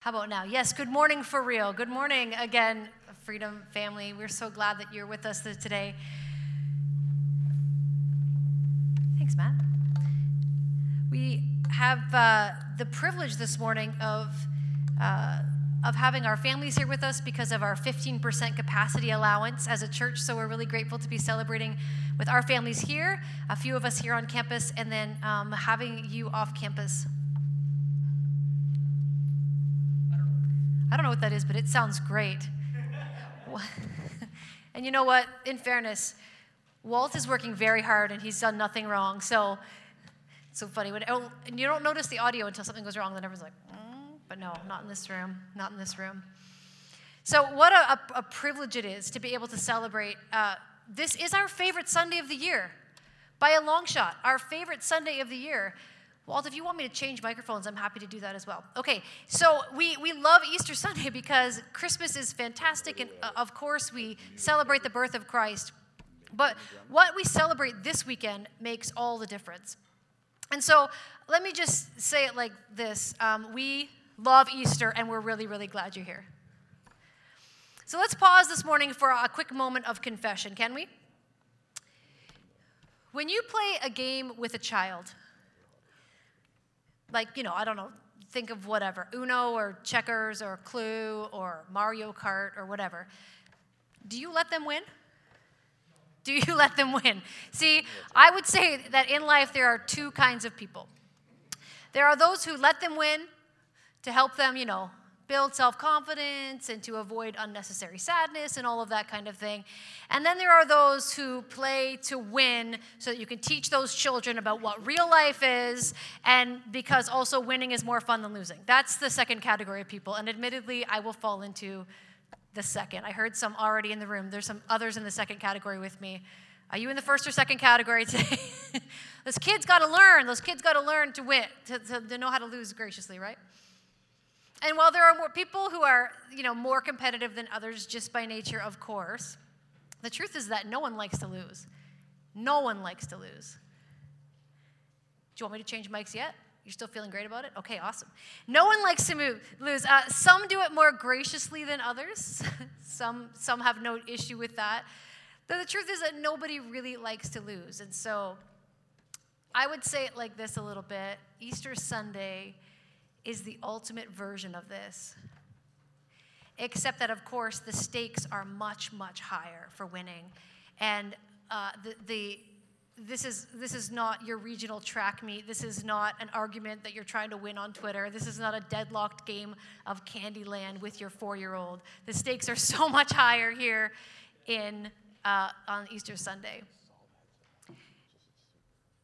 How about now? Yes, good morning for real. Good morning again, Freedom family. We're so glad that you're with us today. Thanks, Matt. We have uh, the privilege this morning of, uh, of having our families here with us because of our 15% capacity allowance as a church. So we're really grateful to be celebrating with our families here, a few of us here on campus, and then um, having you off campus I don't know what that is, but it sounds great. and you know what? In fairness, Walt is working very hard and he's done nothing wrong. So it's so funny. When, oh, and you don't notice the audio until something goes wrong, then everyone's like, mm, but no, not in this room, not in this room. So, what a, a, a privilege it is to be able to celebrate. Uh, this is our favorite Sunday of the year by a long shot, our favorite Sunday of the year. Walt, if you want me to change microphones, I'm happy to do that as well. Okay, so we, we love Easter Sunday because Christmas is fantastic, and uh, of course, we celebrate the birth of Christ. But what we celebrate this weekend makes all the difference. And so let me just say it like this um, We love Easter, and we're really, really glad you're here. So let's pause this morning for a quick moment of confession, can we? When you play a game with a child, like, you know, I don't know, think of whatever Uno or checkers or Clue or Mario Kart or whatever. Do you let them win? Do you let them win? See, I would say that in life there are two kinds of people. There are those who let them win to help them, you know, build self confidence and to avoid unnecessary sadness and all of that kind of thing. And then there are those who play to win so that you can teach those children about what real life is and because also winning is more fun than losing. That's the second category of people. And admittedly, I will fall into the second. I heard some already in the room. There's some others in the second category with me. Are you in the first or second category today? Those kids got to learn. Those kids got to learn to win, to, to, to know how to lose graciously, right? And while there are more people who are, you know, more competitive than others just by nature, of course, the truth is that no one likes to lose. No one likes to lose. Do you want me to change mics yet? You're still feeling great about it? Okay, awesome. No one likes to move, lose. Uh, some do it more graciously than others. some, some have no issue with that. But the truth is that nobody really likes to lose. And so I would say it like this a little bit Easter Sunday is the ultimate version of this. Except that, of course, the stakes are much, much higher for winning. And uh, the, the, this, is, this is not your regional track meet. This is not an argument that you're trying to win on Twitter. This is not a deadlocked game of Candyland with your four year old. The stakes are so much higher here in, uh, on Easter Sunday.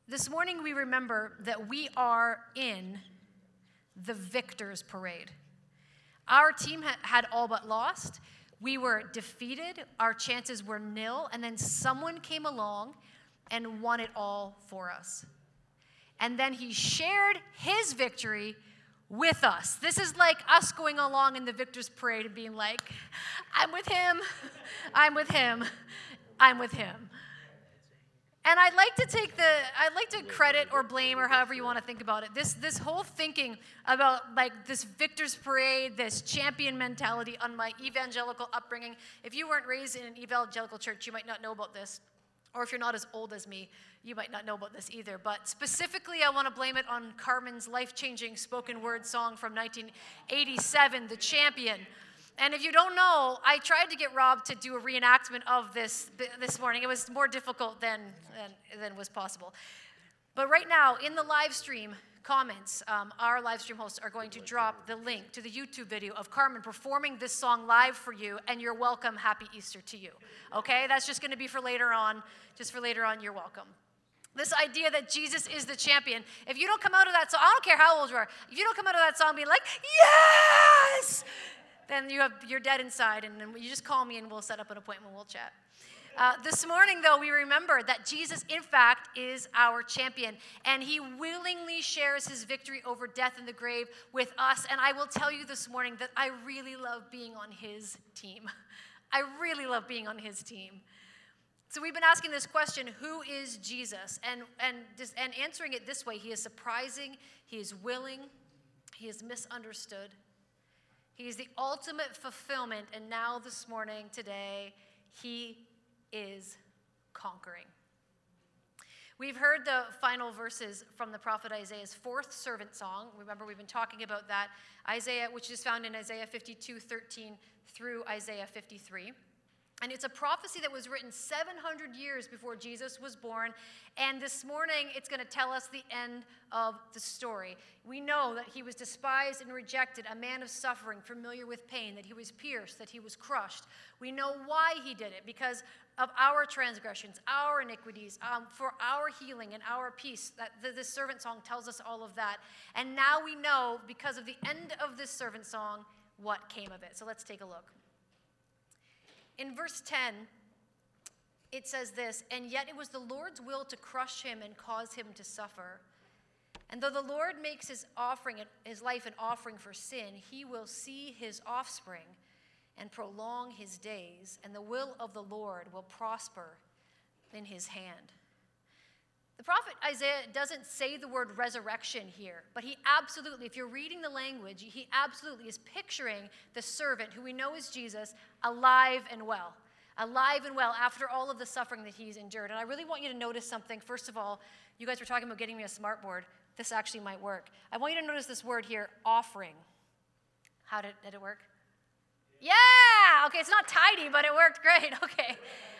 This morning, we remember that we are in the victor's parade. Our team had all but lost. We were defeated. Our chances were nil. And then someone came along and won it all for us. And then he shared his victory with us. This is like us going along in the victor's parade and being like, I'm with him, I'm with him, I'm with him. And I'd like to take the, I'd like to credit or blame or however you want to think about it. This, this whole thinking about like this victor's parade, this champion mentality on my evangelical upbringing. If you weren't raised in an evangelical church, you might not know about this. Or if you're not as old as me, you might not know about this either. But specifically, I want to blame it on Carmen's life changing spoken word song from 1987, The Champion. And if you don't know, I tried to get Rob to do a reenactment of this this morning. It was more difficult than, than, than was possible. But right now, in the live stream comments, um, our live stream hosts are going to drop the link to the YouTube video of Carmen performing this song live for you, and you're welcome. Happy Easter to you. Okay? That's just going to be for later on. Just for later on, you're welcome. This idea that Jesus is the champion. If you don't come out of that song, I don't care how old you are, if you don't come out of that song being like, yes, then you have, you're dead inside, and then you just call me and we'll set up an appointment, we'll chat. Uh, this morning, though, we remember that Jesus, in fact, is our champion, and he willingly shares his victory over death and the grave with us. And I will tell you this morning that I really love being on his team. I really love being on his team. So we've been asking this question who is Jesus? And, and, and answering it this way he is surprising, he is willing, he is misunderstood, He's the ultimate fulfillment. And now, this morning, today, He is conquering. We've heard the final verses from the prophet Isaiah's fourth servant song. Remember, we've been talking about that. Isaiah, which is found in Isaiah 52 13 through Isaiah 53. And it's a prophecy that was written 700 years before Jesus was born. And this morning, it's going to tell us the end of the story. We know that he was despised and rejected, a man of suffering, familiar with pain, that he was pierced, that he was crushed. We know why he did it because of our transgressions, our iniquities, um, for our healing and our peace. That the, this servant song tells us all of that. And now we know, because of the end of this servant song, what came of it. So let's take a look. In verse 10, it says this And yet it was the Lord's will to crush him and cause him to suffer. And though the Lord makes his offering, his life an offering for sin, he will see his offspring and prolong his days, and the will of the Lord will prosper in his hand. The prophet Isaiah doesn't say the word resurrection here, but he absolutely, if you're reading the language, he absolutely is picturing the servant who we know is Jesus alive and well. Alive and well after all of the suffering that he's endured. And I really want you to notice something. First of all, you guys were talking about getting me a smart board. This actually might work. I want you to notice this word here offering. How did, did it work? Yeah! Okay, it's not tidy, but it worked great. Okay.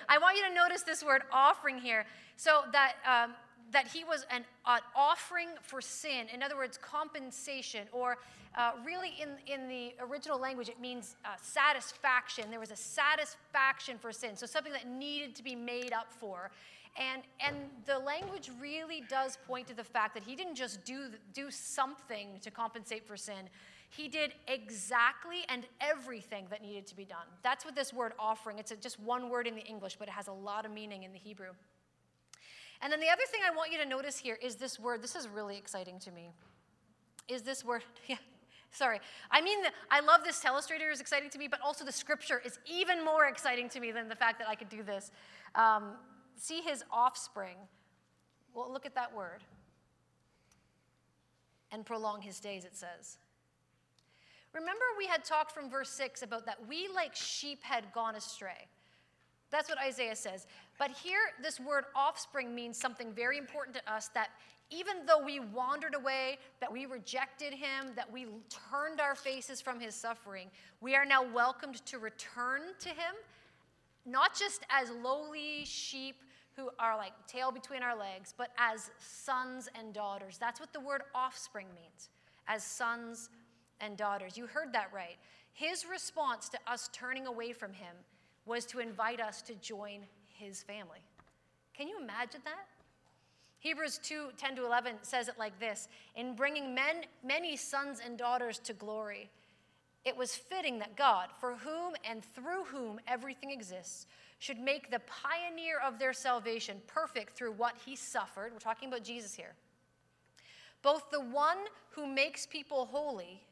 I want you to notice this word offering here. So that um, that he was an, an, offering for sin. In other words, compensation, or uh, really in, in the original language, it means uh, satisfaction. There was a satisfaction for sin, so something that needed to be made up for. And, and the language really does point to the fact that he didn't just do, do something to compensate for sin. He did exactly and everything that needed to be done. That's what this word offering, it's a, just one word in the English, but it has a lot of meaning in the Hebrew. And then the other thing I want you to notice here is this word. This is really exciting to me. Is this word? Yeah. Sorry. I mean, I love this telestrator is exciting to me, but also the scripture is even more exciting to me than the fact that I could do this. Um, see his offspring. Well, look at that word. And prolong his days, it says. Remember, we had talked from verse 6 about that we, like sheep, had gone astray. That's what Isaiah says. But here, this word offspring means something very important to us that even though we wandered away, that we rejected him, that we turned our faces from his suffering, we are now welcomed to return to him, not just as lowly sheep who are like tail between our legs, but as sons and daughters. That's what the word offspring means, as sons and daughters. You heard that right. His response to us turning away from him was to invite us to join his family. Can you imagine that? Hebrews 2 10 to 11 says it like this In bringing men, many sons and daughters to glory, it was fitting that God, for whom and through whom everything exists, should make the pioneer of their salvation perfect through what he suffered. We're talking about Jesus here. Both the one who makes people holy,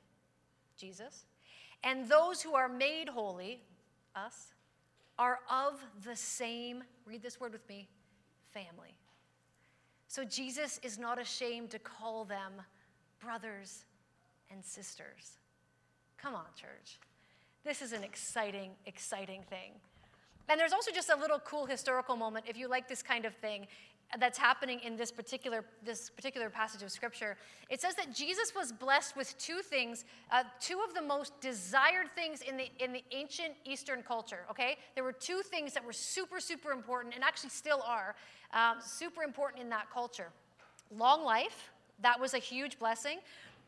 Jesus, and those who are made holy, us, are of the same, read this word with me, family. So Jesus is not ashamed to call them brothers and sisters. Come on, church. This is an exciting, exciting thing. And there's also just a little cool historical moment if you like this kind of thing that's happening in this particular, this particular passage of scripture. It says that Jesus was blessed with two things, uh, two of the most desired things in the, in the ancient Eastern culture, okay? There were two things that were super, super important, and actually still are um, super important in that culture. Long life, that was a huge blessing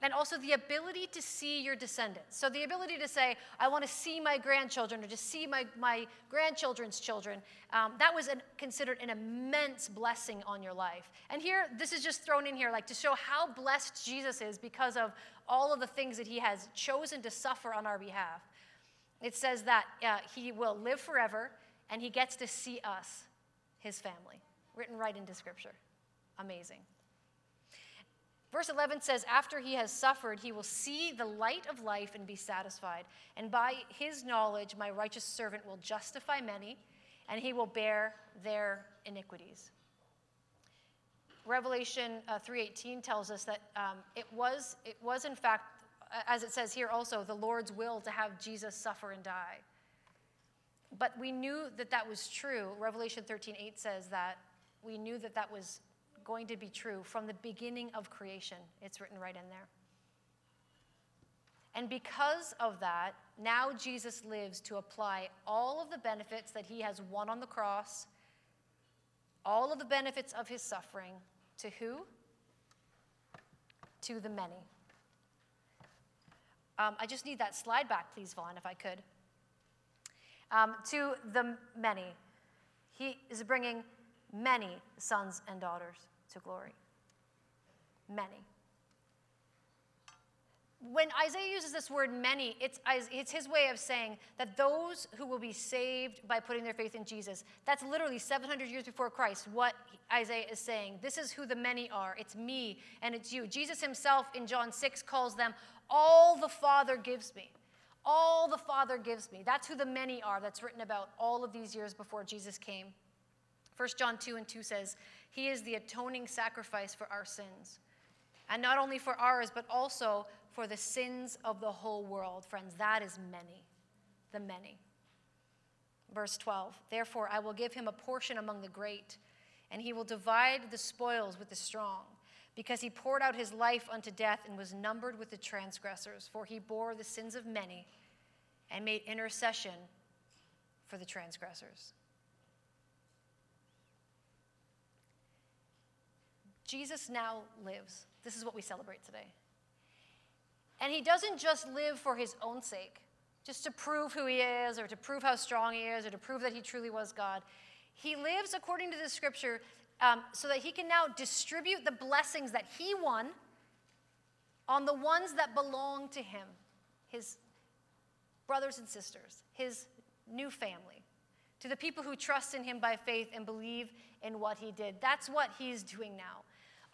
and also the ability to see your descendants. So, the ability to say, I want to see my grandchildren or to see my, my grandchildren's children, um, that was an, considered an immense blessing on your life. And here, this is just thrown in here, like to show how blessed Jesus is because of all of the things that he has chosen to suffer on our behalf. It says that uh, he will live forever and he gets to see us, his family, written right into scripture. Amazing. Verse 11 says, After he has suffered, he will see the light of life and be satisfied. And by his knowledge, my righteous servant will justify many, and he will bear their iniquities. Revelation uh, 3.18 tells us that um, it, was, it was, in fact, as it says here also, the Lord's will to have Jesus suffer and die. But we knew that that was true. Revelation 13.8 says that we knew that that was going to be true from the beginning of creation. It's written right in there. And because of that, now Jesus lives to apply all of the benefits that he has won on the cross, all of the benefits of his suffering, to who? To the many. Um, I just need that slide back, please, Vaughn, if I could. Um, to the many. He is bringing many sons and daughters to glory. Many. When Isaiah uses this word many, it's, it's his way of saying that those who will be saved by putting their faith in Jesus, that's literally 700 years before Christ, what Isaiah is saying. This is who the many are. It's me and it's you. Jesus himself in John 6 calls them all the Father gives me. All the Father gives me. That's who the many are that's written about all of these years before Jesus came. 1 John 2 and 2 says, He is the atoning sacrifice for our sins. And not only for ours, but also for the sins of the whole world. Friends, that is many. The many. Verse 12 Therefore, I will give him a portion among the great, and he will divide the spoils with the strong, because he poured out his life unto death and was numbered with the transgressors. For he bore the sins of many and made intercession for the transgressors. Jesus now lives. This is what we celebrate today. And he doesn't just live for his own sake, just to prove who he is, or to prove how strong he is, or to prove that he truly was God. He lives according to the scripture um, so that he can now distribute the blessings that he won on the ones that belong to him his brothers and sisters, his new family, to the people who trust in him by faith and believe in what he did. That's what he's doing now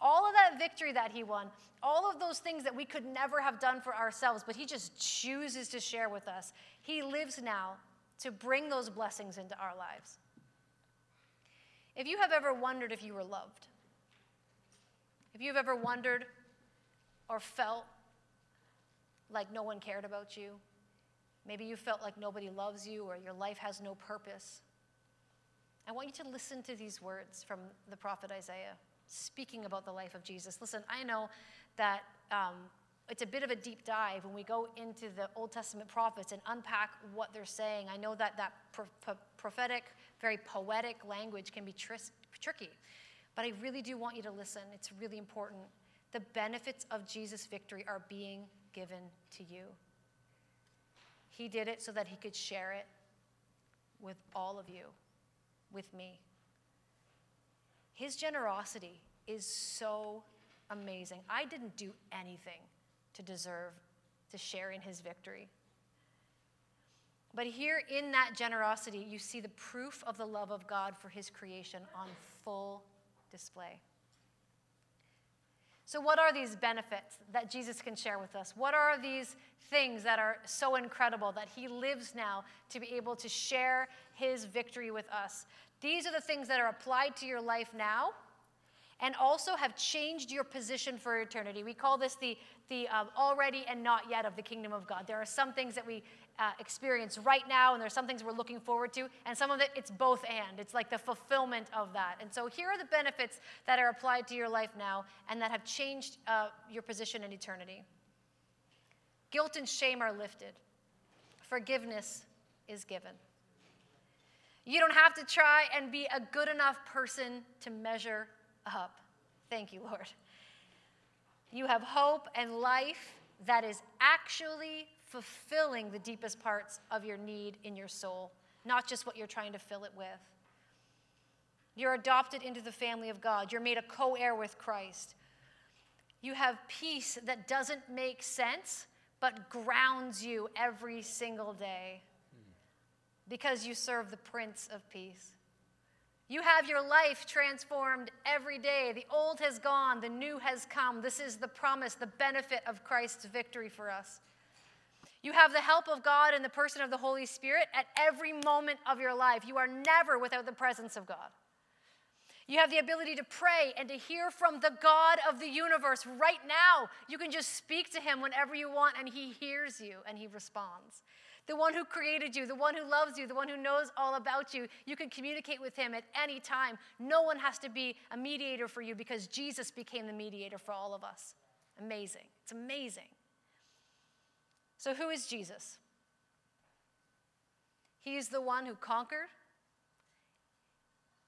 all of that victory that he won, all of those things that we could never have done for ourselves, but he just chooses to share with us. He lives now to bring those blessings into our lives. If you have ever wondered if you were loved, if you've ever wondered or felt like no one cared about you, maybe you felt like nobody loves you or your life has no purpose, I want you to listen to these words from the prophet Isaiah speaking about the life of Jesus. Listen, I know that um, it's a bit of a deep dive when we go into the Old Testament prophets and unpack what they're saying. I know that that pro- pro- prophetic, very poetic language can be tris- tricky, but I really do want you to listen. It's really important. The benefits of Jesus' victory are being given to you. He did it so that he could share it with all of you, with me. His generosity is so amazing. I didn't do anything to deserve to share in his victory. But here in that generosity, you see the proof of the love of God for his creation on full display. So, what are these benefits that Jesus can share with us? What are these things that are so incredible that he lives now to be able to share his victory with us? These are the things that are applied to your life now and also have changed your position for eternity. We call this the, the um, already and not yet of the kingdom of God. There are some things that we uh, experience right now, and there are some things we're looking forward to, and some of it, it's both and. It's like the fulfillment of that. And so here are the benefits that are applied to your life now and that have changed uh, your position in eternity. Guilt and shame are lifted, forgiveness is given. You don't have to try and be a good enough person to measure up. Thank you, Lord. You have hope and life that is actually fulfilling the deepest parts of your need in your soul, not just what you're trying to fill it with. You're adopted into the family of God. You're made a co heir with Christ. You have peace that doesn't make sense, but grounds you every single day because you serve the Prince of Peace. You have your life transformed every day. The old has gone, the new has come. This is the promise, the benefit of Christ's victory for us. You have the help of God in the person of the Holy Spirit at every moment of your life. You are never without the presence of God. You have the ability to pray and to hear from the God of the universe right now. You can just speak to him whenever you want, and he hears you and he responds. The one who created you, the one who loves you, the one who knows all about you, you can communicate with him at any time. No one has to be a mediator for you because Jesus became the mediator for all of us. Amazing. It's amazing. So, who is Jesus? He is the one who conquered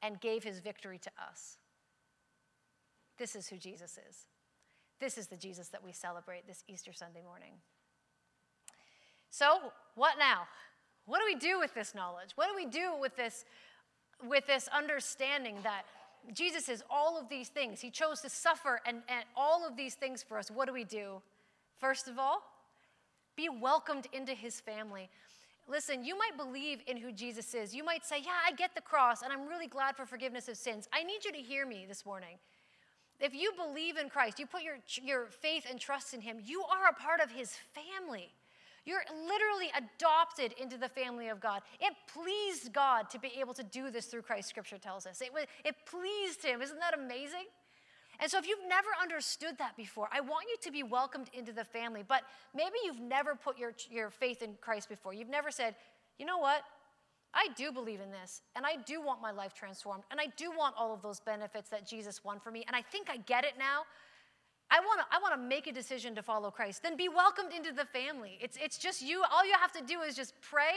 and gave his victory to us. This is who Jesus is. This is the Jesus that we celebrate this Easter Sunday morning. So, what now? What do we do with this knowledge? What do we do with this with this understanding that Jesus is all of these things. He chose to suffer and, and all of these things for us. What do we do? First of all, be welcomed into his family. Listen, you might believe in who Jesus is. You might say, Yeah, I get the cross, and I'm really glad for forgiveness of sins. I need you to hear me this morning. If you believe in Christ, you put your, your faith and trust in Him, you are a part of His family. You're literally adopted into the family of God. It pleased God to be able to do this through Christ, Scripture tells us. It, it pleased Him. Isn't that amazing? And so, if you've never understood that before, I want you to be welcomed into the family. But maybe you've never put your, your faith in Christ before. You've never said, you know what? I do believe in this, and I do want my life transformed, and I do want all of those benefits that Jesus won for me, and I think I get it now. I want to I want to make a decision to follow Christ. Then be welcomed into the family. It's it's just you. All you have to do is just pray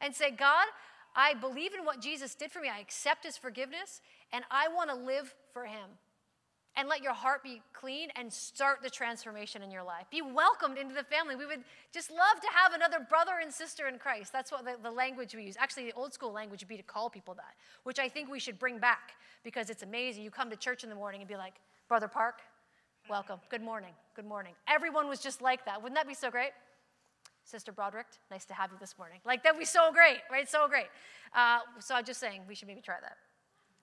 and say, God, I believe in what Jesus did for me. I accept his forgiveness, and I want to live for him and let your heart be clean and start the transformation in your life. Be welcomed into the family. We would just love to have another brother and sister in Christ. That's what the, the, language we use. Actually, the old school language would be to call people that, which I think we should bring back because it's amazing. You come to church in the morning and be like, Brother Park, welcome. Good morning. Good morning. Everyone was just like that. Wouldn't that be so great? Sister Broderick, nice to have you this morning. Like, that'd be so great, right? So great. Uh, so I'm just saying, we should maybe try that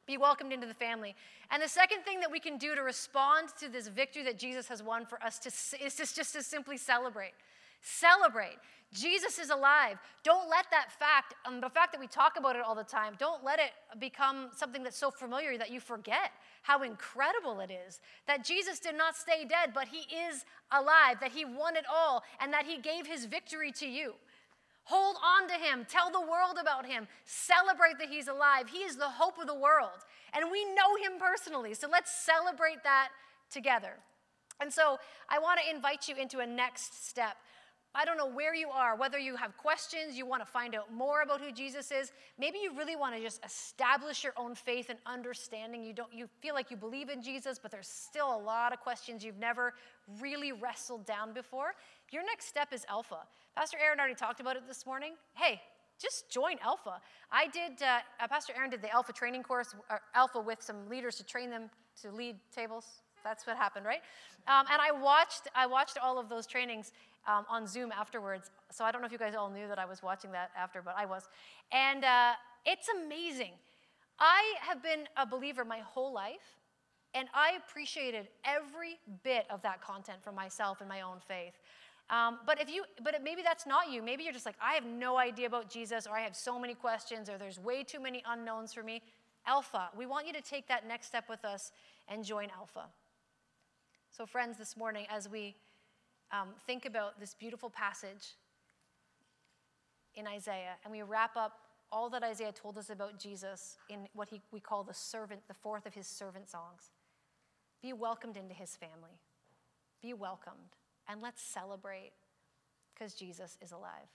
be welcomed into the family. And the second thing that we can do to respond to this victory that Jesus has won for us to, is just, just to simply celebrate. Celebrate. Jesus is alive. Don't let that fact, um, the fact that we talk about it all the time, don't let it become something that's so familiar that you forget how incredible it is that Jesus did not stay dead, but he is alive, that he won it all, and that he gave his victory to you. Hold on to him. Tell the world about him. Celebrate that he's alive. He is the hope of the world. And we know him personally. So let's celebrate that together. And so I want to invite you into a next step. I don't know where you are, whether you have questions, you want to find out more about who Jesus is. Maybe you really want to just establish your own faith and understanding. You don't you feel like you believe in Jesus, but there's still a lot of questions you've never really wrestled down before. Your next step is Alpha. Pastor Aaron already talked about it this morning. Hey, just join Alpha. I did, uh, uh, Pastor Aaron did the Alpha training course, Alpha with some leaders to train them to lead tables. That's what happened, right? Um, and I watched, I watched all of those trainings um, on Zoom afterwards. So I don't know if you guys all knew that I was watching that after, but I was. And uh, it's amazing. I have been a believer my whole life, and I appreciated every bit of that content for myself and my own faith. Um, but if you, but maybe that's not you. Maybe you're just like, I have no idea about Jesus, or I have so many questions, or there's way too many unknowns for me. Alpha, we want you to take that next step with us and join Alpha. So, friends, this morning, as we um, think about this beautiful passage in Isaiah, and we wrap up all that Isaiah told us about Jesus in what he, we call the servant, the fourth of his servant songs. Be welcomed into his family. Be welcomed and let's celebrate because Jesus is alive.